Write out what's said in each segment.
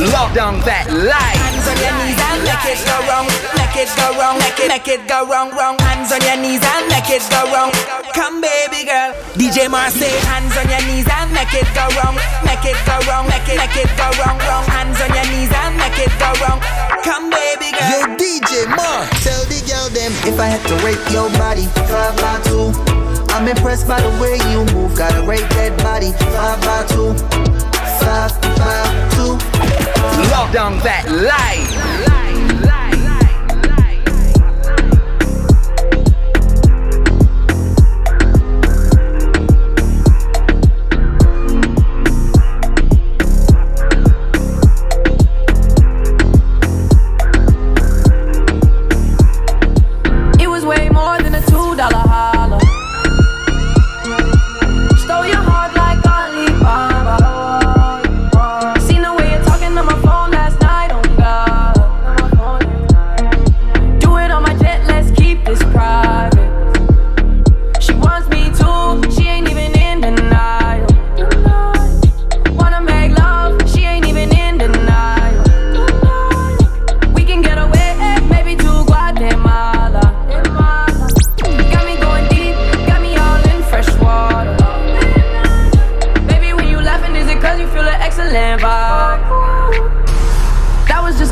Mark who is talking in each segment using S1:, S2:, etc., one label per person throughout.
S1: Lock down that light.
S2: Hands on your knees and make it go wrong. Make it go wrong. Make it, make it go wrong, wrong. Hands on your knees and make it go wrong. Come, baby girl. DJ Marseille. Hands on your knees and make it go wrong. Make it go wrong. Make it, make it go wrong, wrong. Hands on your knees and make it go wrong. Come, baby girl.
S3: Yo, DJ Mar, tell the girl them
S4: if I had to rate your body five by two. I'm impressed by the way you move. Gotta rate that body five by two. Five by two.
S1: Lock down that light.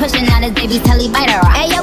S5: me out to be the bad guy.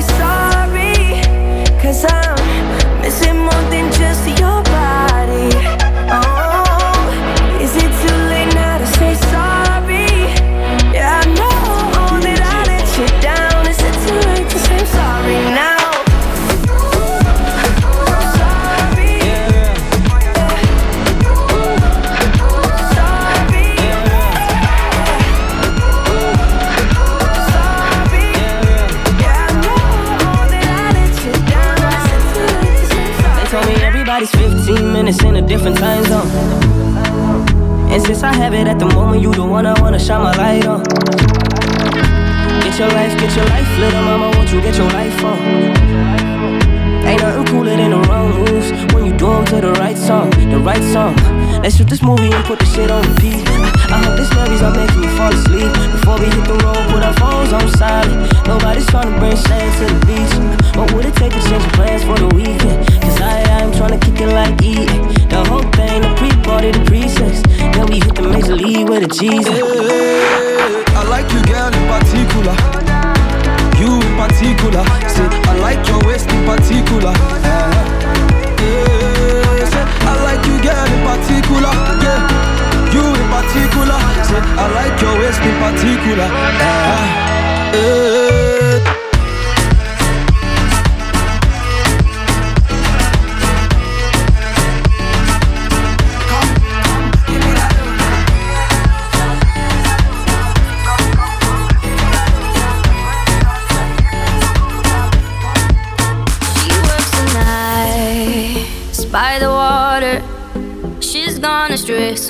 S6: Say sorry? Cause I'm it
S7: at the moment, you the one I wanna shine my light on. Get your life, get your life, little mama, won't you get your life on? Ain't nothing cooler than the wrong moves when you do do 'em to the right song, the right song. Let's shoot this movie and put the shit on repeat. I, hope this memories are making you fall asleep. Before we hit the road, put our phones on silent. Nobody's trying to bring sand to the beach. What would it take to change your plans for the weekend? Cause I, I'm trying to kick it like eating. The whole thing, the pre-party, the pre-sex. Then we hit the major league with a Jesus.
S8: Hey, I like you, girl, in particular. You in particular. Say, I like your waist in particular. Uh, yeah, say, I like you, girl, in particular. Yeah, you in particular. Say, I like your waist in particular. Uh, yeah.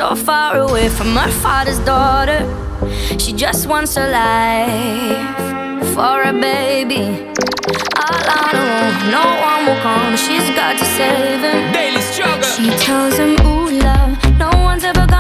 S9: So far away from her father's daughter. She just wants a life for a baby. All her own, no one will come. She's got to save him.
S10: Daily struggle.
S9: She tells him, Ooh, love, no one's ever gonna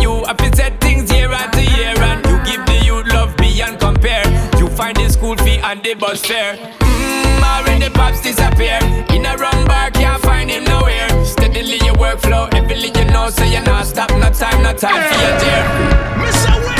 S9: you have to
S10: set things year after year. And you give the youth love beyond compare. You find the school fee and the bus fare. Mmm, already pops disappear. In a wrong bar, can't find him nowhere. Steadily your workflow, everything you know, so you're not stop, no time, no time for your dear.
S8: Grips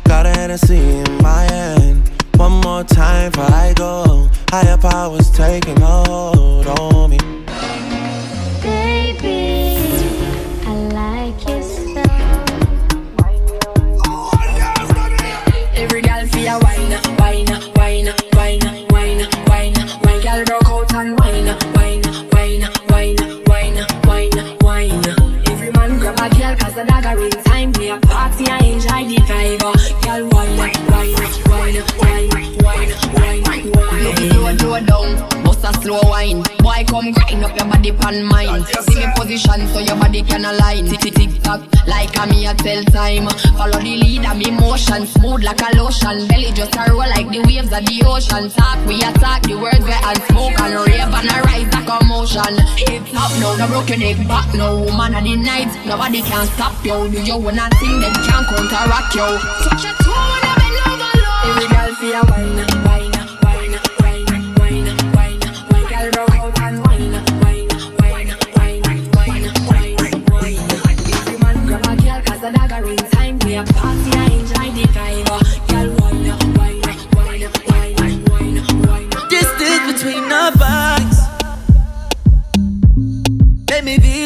S8: Got a Hennessy in my hand. One more time for I go. Higher powers taking hold on me.
S9: Baby, I like your style.
S11: Every girl feel whine, whine, whine, whine, whine, whine, whine. Girl broke out and whine. A me a tell time. Follow the lead of me motion, smooth like a lotion. Belly just a roll like the waves of the ocean. Talk, we attack the words we and smoke and rave and a rise like a motion. Hip hop now, no broken neck back no woman of the night. Nobody can stop you. Do you wanna sing? Can't counteract you. Such a toe when I bend over low. Every girl see a wine, wine,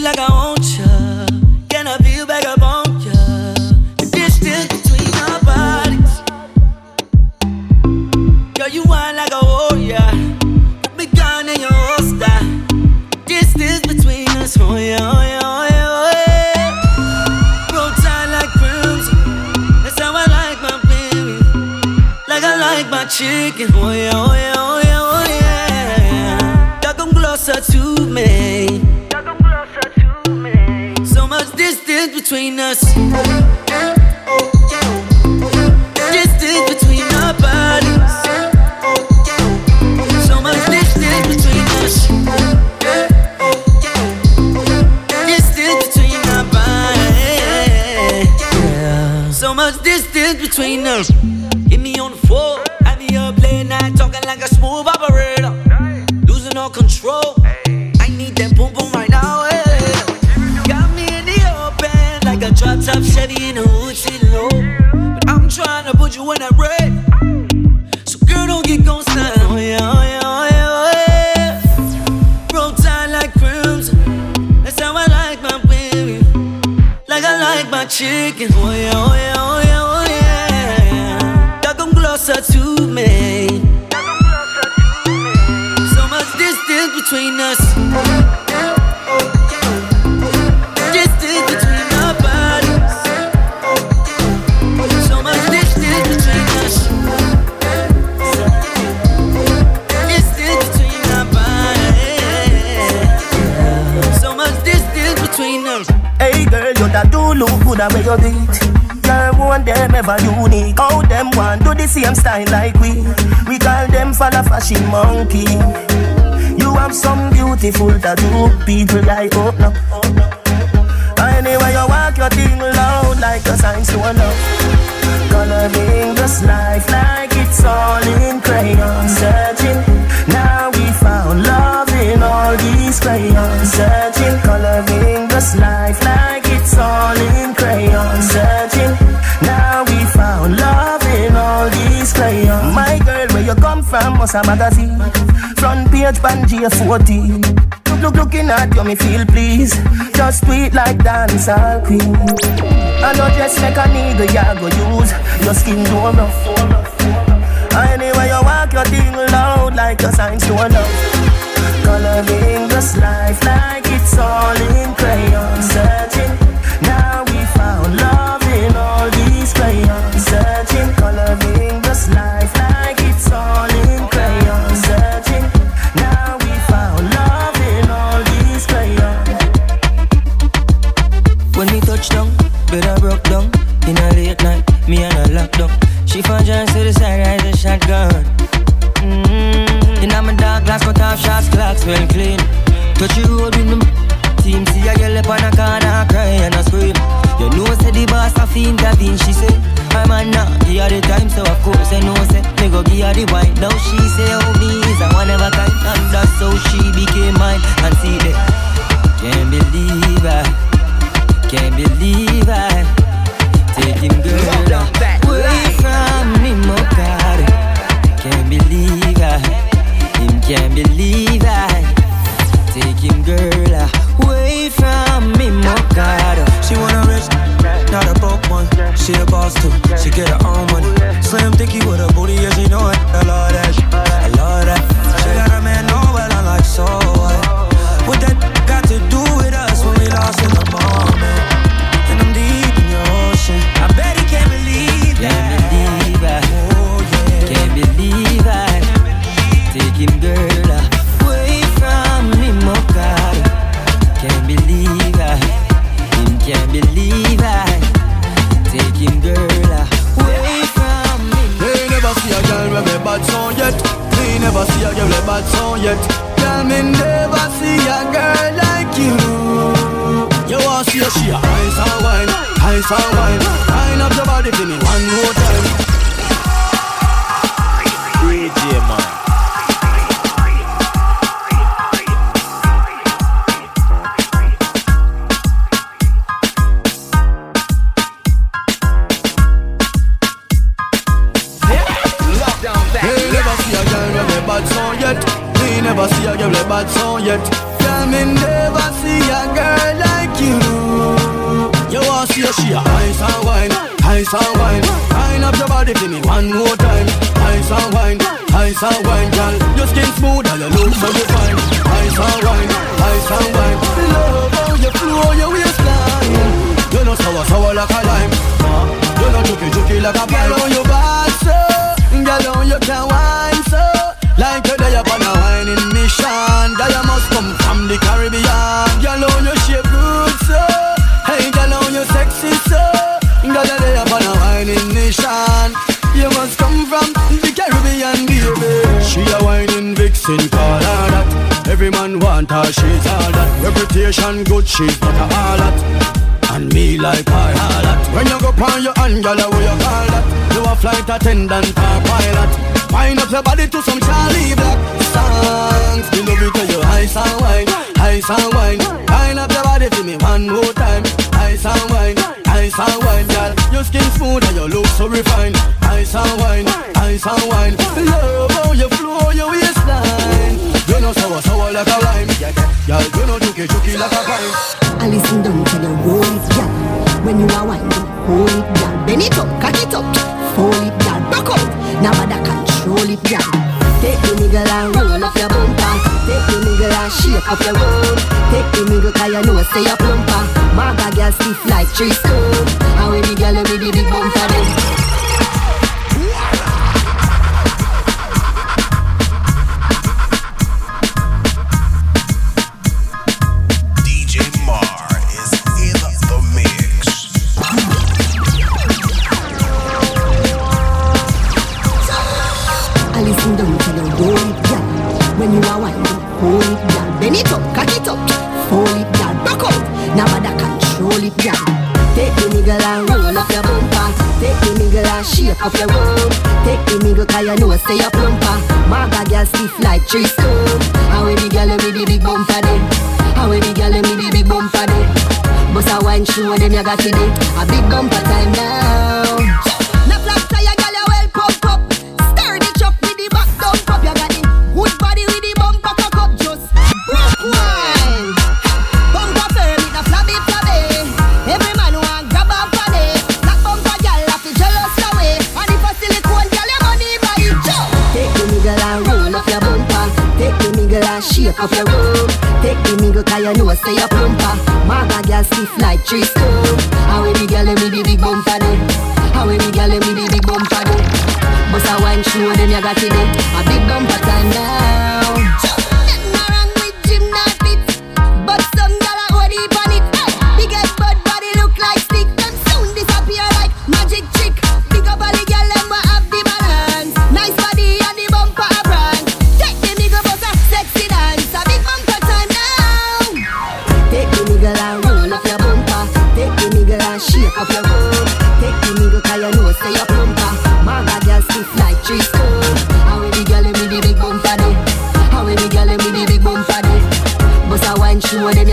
S12: like I want Can I feel The distance between our bodies. Girl, you like a warrior. Distance between us Oh yeah, oh yeah, oh yeah, oh yeah Roll tight like That's how I like my baby Like I like my chicken oh yeah, oh yeah, distance between us. Distance between our bodies. So much distance between us. Distance between our bodies. So much distance between us my chicken Oh
S13: the like we. We call them follow fashion monkey. You have some beautiful tattoo, people like oh no. Anyway, you walk your thing loud like a sign to love. Coloring this life like it's all in crayon. Must a magazine. Front page, Pangea 14. Look, look, looking at you, me feel please. Just tweet like dancehall queen. I know just like a nigga, you go use your skin do rough. Anyway, you walk your thing loud like your signs to love. Coloring this life like it's all in crayon.
S12: She found to the side, rise a shotgun. Mm-hmm. In my dark glass, cut off shots, clocks well clean. Touch the road with me team See a girl up on a corner, cry and a scream. You know say the boss have to intervene. She say, I'm a now, give her the time. So of course I know say, me go give her the wine. Now she say, oh me is a one of a kind And that's how she became mine. And see that, can't believe I can't believe I
S8: your
S14: for me one more time. Ice and wine, ice and wine, girl. Your skin smooth and your look so fine. Ice and wine, ice and wine. Love how you flow your waistline. You know sour sour like a lime. You know juky juky like a pipe. Girl, how you bad so. Girl, how you can wine so Like you're there upon a whining mission Girl, you must come from the Caribbean Girl, how you shape good so Hey, girl, how you sexy so Girl, you're there upon a whining mission You must come from the Caribbean, baby. She a whining vixen, call her that. Every man want her, she's all that. Reputation good, she's not a harlot and me like I harlot When you go on your hand, girl, what you call that? You a flight attendant or pilot. Wind up your body to some Charlie Black songs. Me love it to you ice and wine, ice and wine. Wind up your body for me one more time. Ice and wine, ice and wine, girl. Your skin smooth and you look so refined. Ice and wine, ice and wine. Love how you flow your waistline. You know sour, sour like a lime Girl, you know juky, juky like a pine
S15: I listen down to the roll it, girl. When you are winding, hold it, girl. Bend it up, cock it up, fold it, girl. Back out, now bother control it, girl. Take the nigga and roll up your bumper. Take the nigga and shake up your road. Take the nigga 'cause you know say you plumper. Maga girl stiff like tree stone. And when the girl with the big bumper then.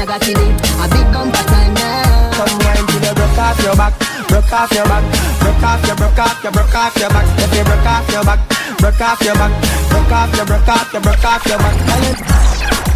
S15: You got it. A big bumper time now.
S13: Come wine till you broke off your back, broke off your back, broke off your, broke off your, broke off your back. If you broke off your back, broke off your back, broke off your, broke off your, broke off your back.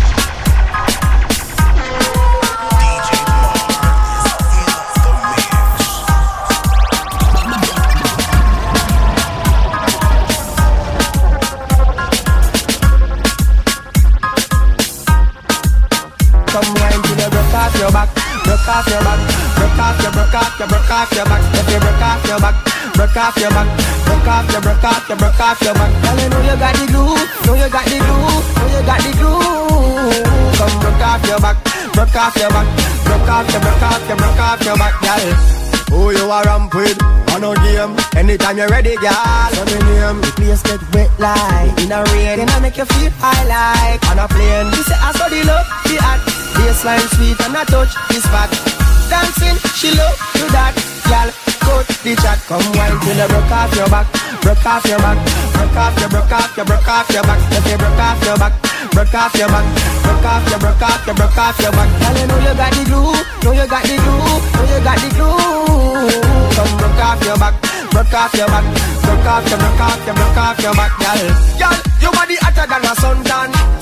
S13: Broke off your back, broke off your, broke off your, broke off your back. If you broke off your back, broke off your back, broke off your, broke off your, broke off your back. Girl, you know you got the glue, know you got the glue, know you got the glue. Come broke off your back, broke off your back, broke off your, broke off your, broke off your back, girl. Who you are ramp with? On no game. Anytime you're ready, girl. Let me name. The place
S16: get wet like In a rain, and I make you feel high like On a plane, You say I saw the love, the hot Baseline sweet and I touch this spot Dancing, she love to that. Girl, cut the chat. Come wine till you broke off your back. Broke off your back. Broke off your, broke off your, broke off your back. If you broke off your back. Broke off your back. Broke off your, broke off your, broke off your back. Girl, you know you got the glue. Know you got the glue. Know you got the glue. Come broke off your back. Broke off your back. Broke off your, broke off your, broke off your back Girl, girl, your body hotter than a suntan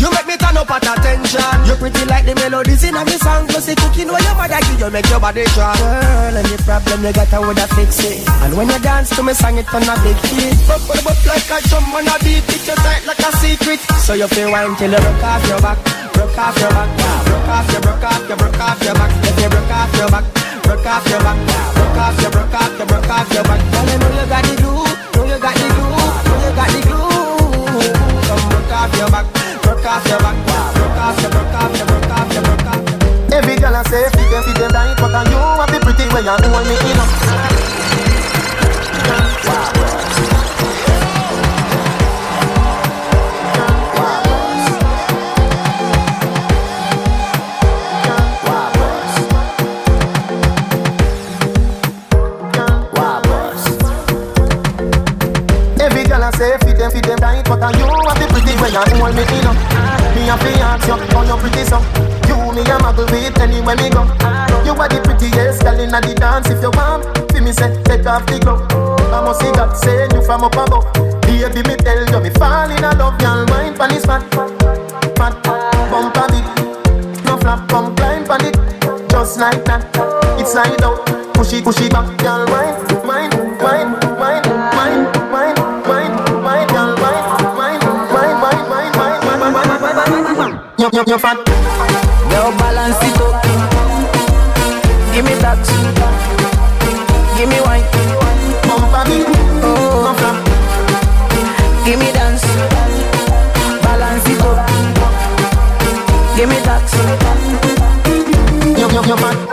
S16: you make me turn up at attention. You pretty like the melodies in a me song. Plus the cooking where your mother give you make your body strong. Girl, any problem you got I woulda fix it. And when you dance to me song it on a big hit. Bop, bop, bop like a drum on a beat. It you tight like a secret. So you feel wine till you broke off your back. Broke off your back. Broke off your, broke off your, broke off your back. If you broke off your back Broke off your back. Broke off your, broke off your, broke off your back. Girl, you know you got the glue. Know you got the glue. Know you got the glue. Come broke off your back broke off your back, broke off your, broke off your, broke off your, broke off. Every girl I say, feed them, feed them right, but you have the pretty way you hold me in. Feed them, feed them right, but you have the way you hold me in. Uh. Me a fi ask you, how you pretty so. You me a muggle with anywhere me go. You are the prettiest girl inna the dance If you want, fi me say, take off the glove I must see God send you from up above. Baby, me tell you, me fall in love Y'all mind pon this fat, fat Bump a bit, no flap, come climb pon it. Just like that, it's slide out Push it, push it back, y'all mind, mind, mind, you, you, you fat.
S1: Yo, balance it up. Give me that. Give me wine.
S16: Bump a beat.
S1: Oh,
S16: flap.
S1: Give me dance. Balance it up. Give me that.
S16: You, you, you fat.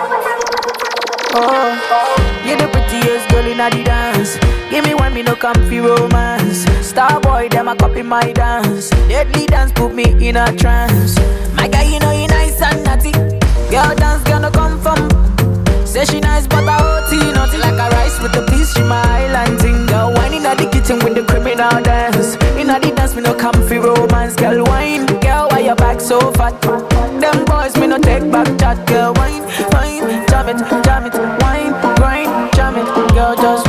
S1: Prettiest girl in the dance. Give me one, me no comfy romance. Star boy, them a copy my dance. Deadly dance put me in a trance. My guy, you know you nice and naughty. Girl dance gonna come from. Say she nice, but I OT naughty like a rice with a piece. She my island thing. Girl whining at the kitchen with the criminal dance. In the dance, me no comfy romance. Girl wine, girl why your back so fat? Them boys me no take back chat. Girl wine, wine, jam it, just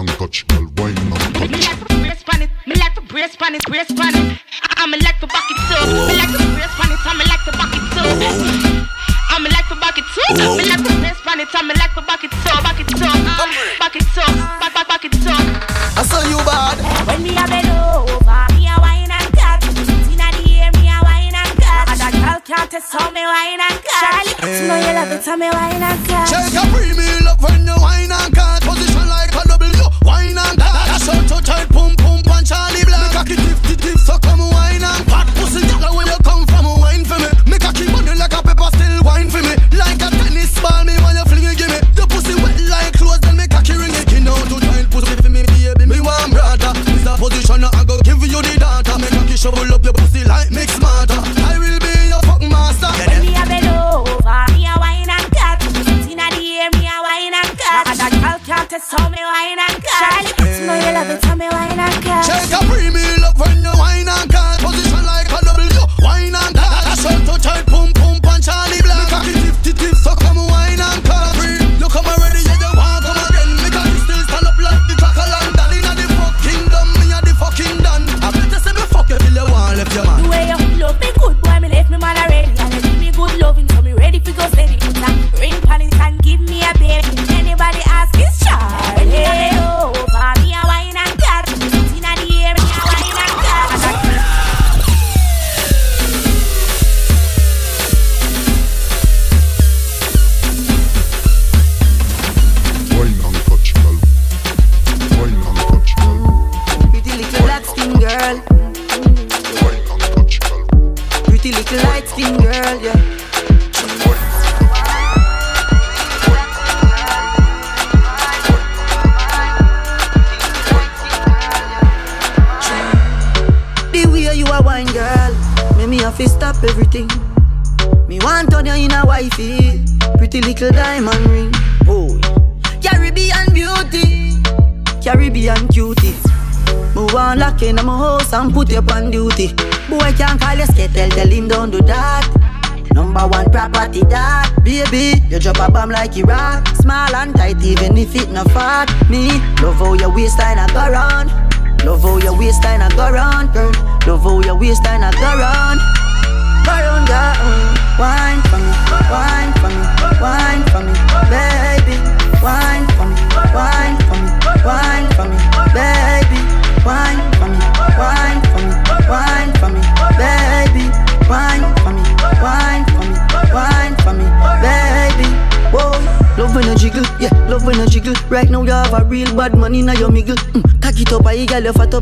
S17: and touch, girl. Wine and touch.
S18: brace pan it, me like to brace pan it, brace pan it. Ah, I- I'm like to back it too. Ah, ah, me like to brace pan it, I'm like to back it too. I'm like to back it too. Me like to brace pan it, I'm like to back it too, back it too, uh, back it too, back back back it too.
S16: I saw you bad.
S18: When me a bend over, me a wine and cut. Inna the air, me a wine and cut. And that girl can't test how me wine and cut. Charlie, you know you love it, how me wine and cut.
S14: Shake a premium up when you wine and cut
S19: cocky dip, dip, dip, sucker.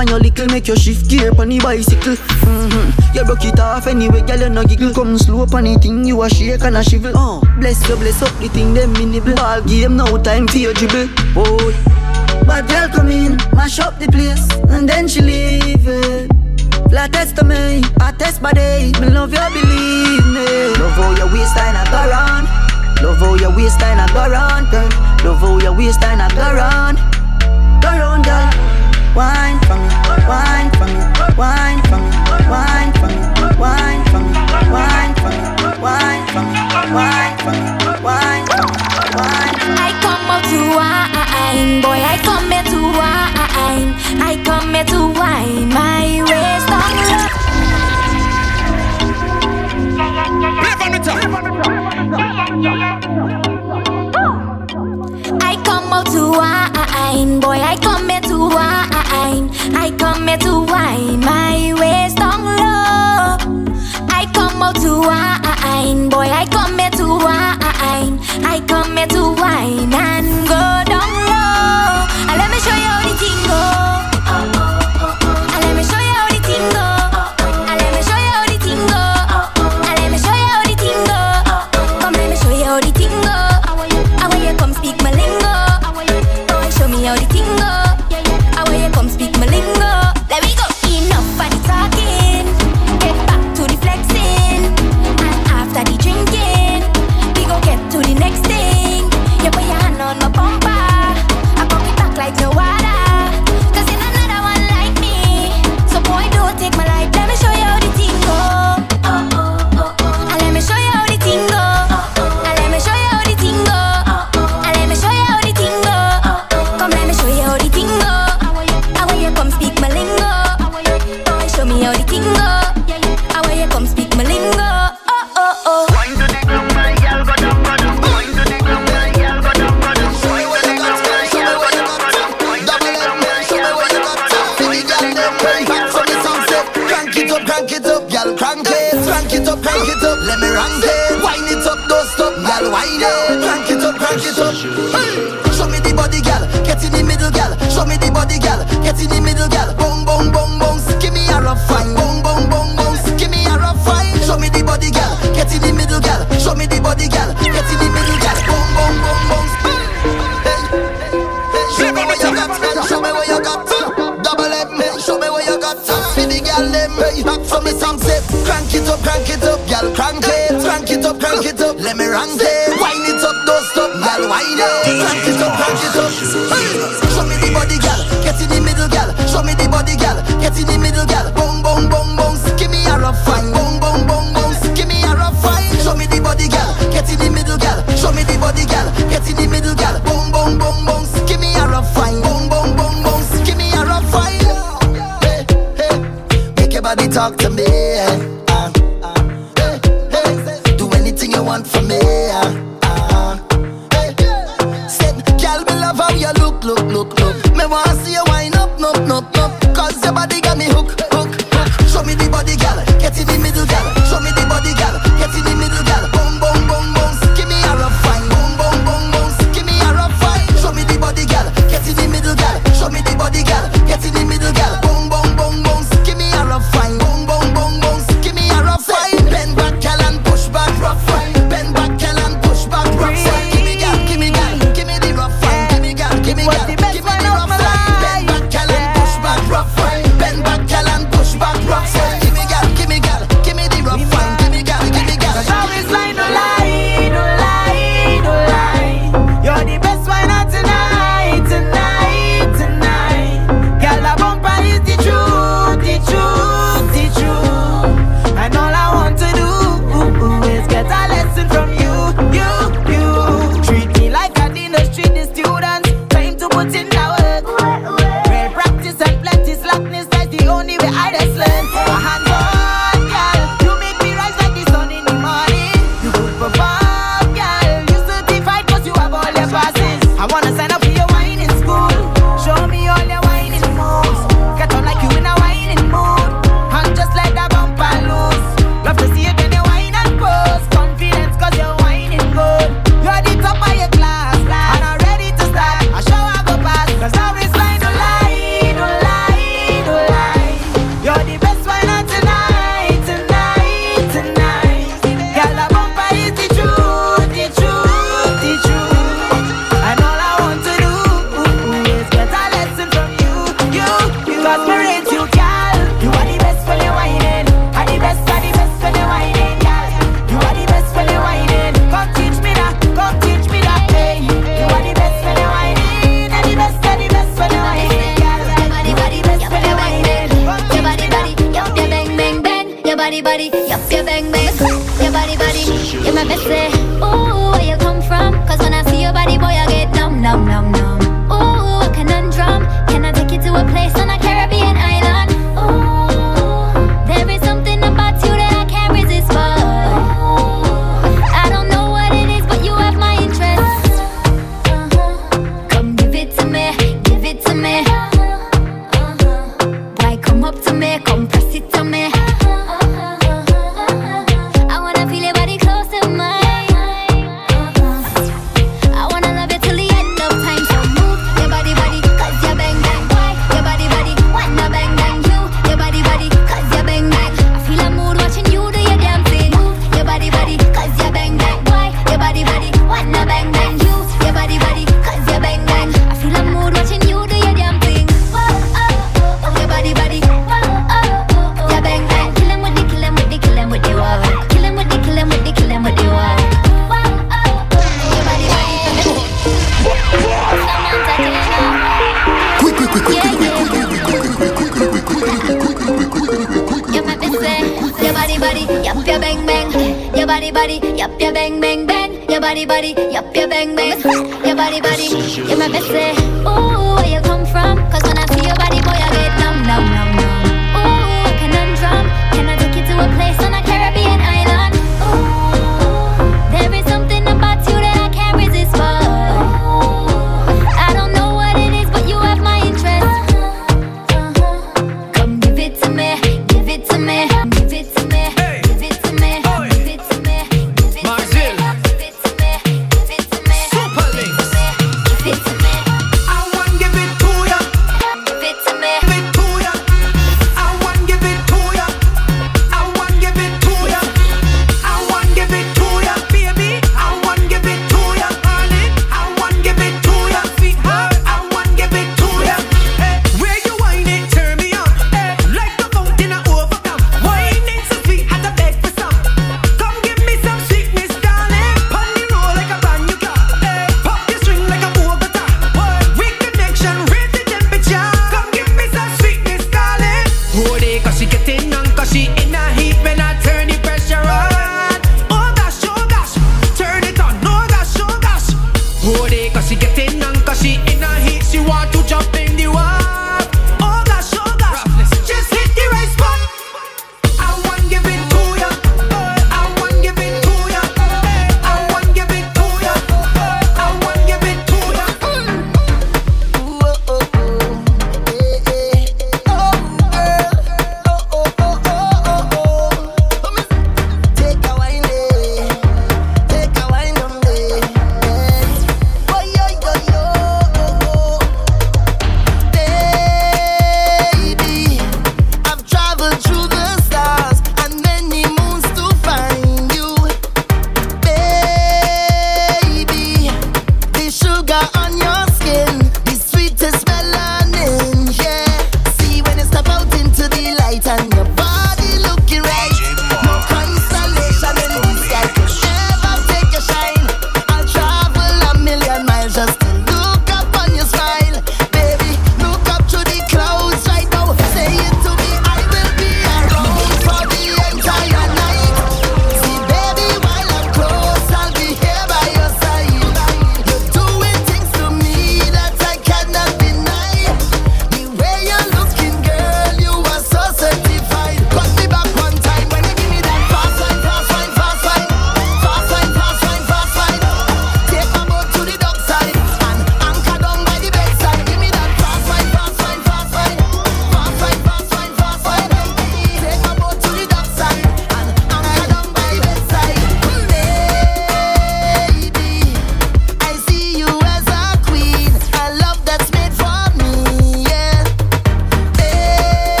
S19: on your little, make your shift gear on the bicycle. Mm-hmm. You broke it off anyway, girl, you no giggle. Mm. Come slow on anything, you a shake and a shivel. Uh, bless you, bless up the thing, them minible. Ball game, no time for your dribble. Boy, bad girl come in, mash up the place, and then she leave it. Flat test to me, I test body. Me love you, believe me. Love how your waistline a go round. Love how your waistline a go round. Love how your waistline a go round, go round, girl wine for me, wine for me, wine for me, wine for me, wine for me, wine for me, wine for me, wine for me, wine for me, wine for me.
S20: I come up to wine, boy, I come here to wine, I come here to wine, my waist on love. Live on the top. Live on the top to wine, boy. I come here to wine. I come here to wine. My waist on low. I come out to wine, boy. I come here to wine. I come here to wine and go down.
S4: talk to me.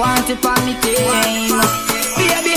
S4: Want
S20: it find me
S16: cane. Baby,